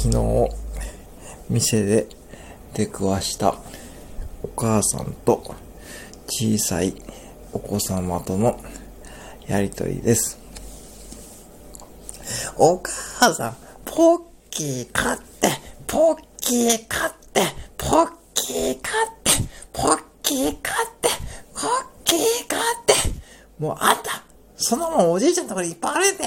昨日、店で出くわしたお母さんと小さいお子様とのやりとりです。お母さん、ポッキー買って、ポッキー買って、ポッキー買って、ポッキー買って、ポッキー買って。もうあんた、そのままおじいちゃんのところにいっぱいあるんで。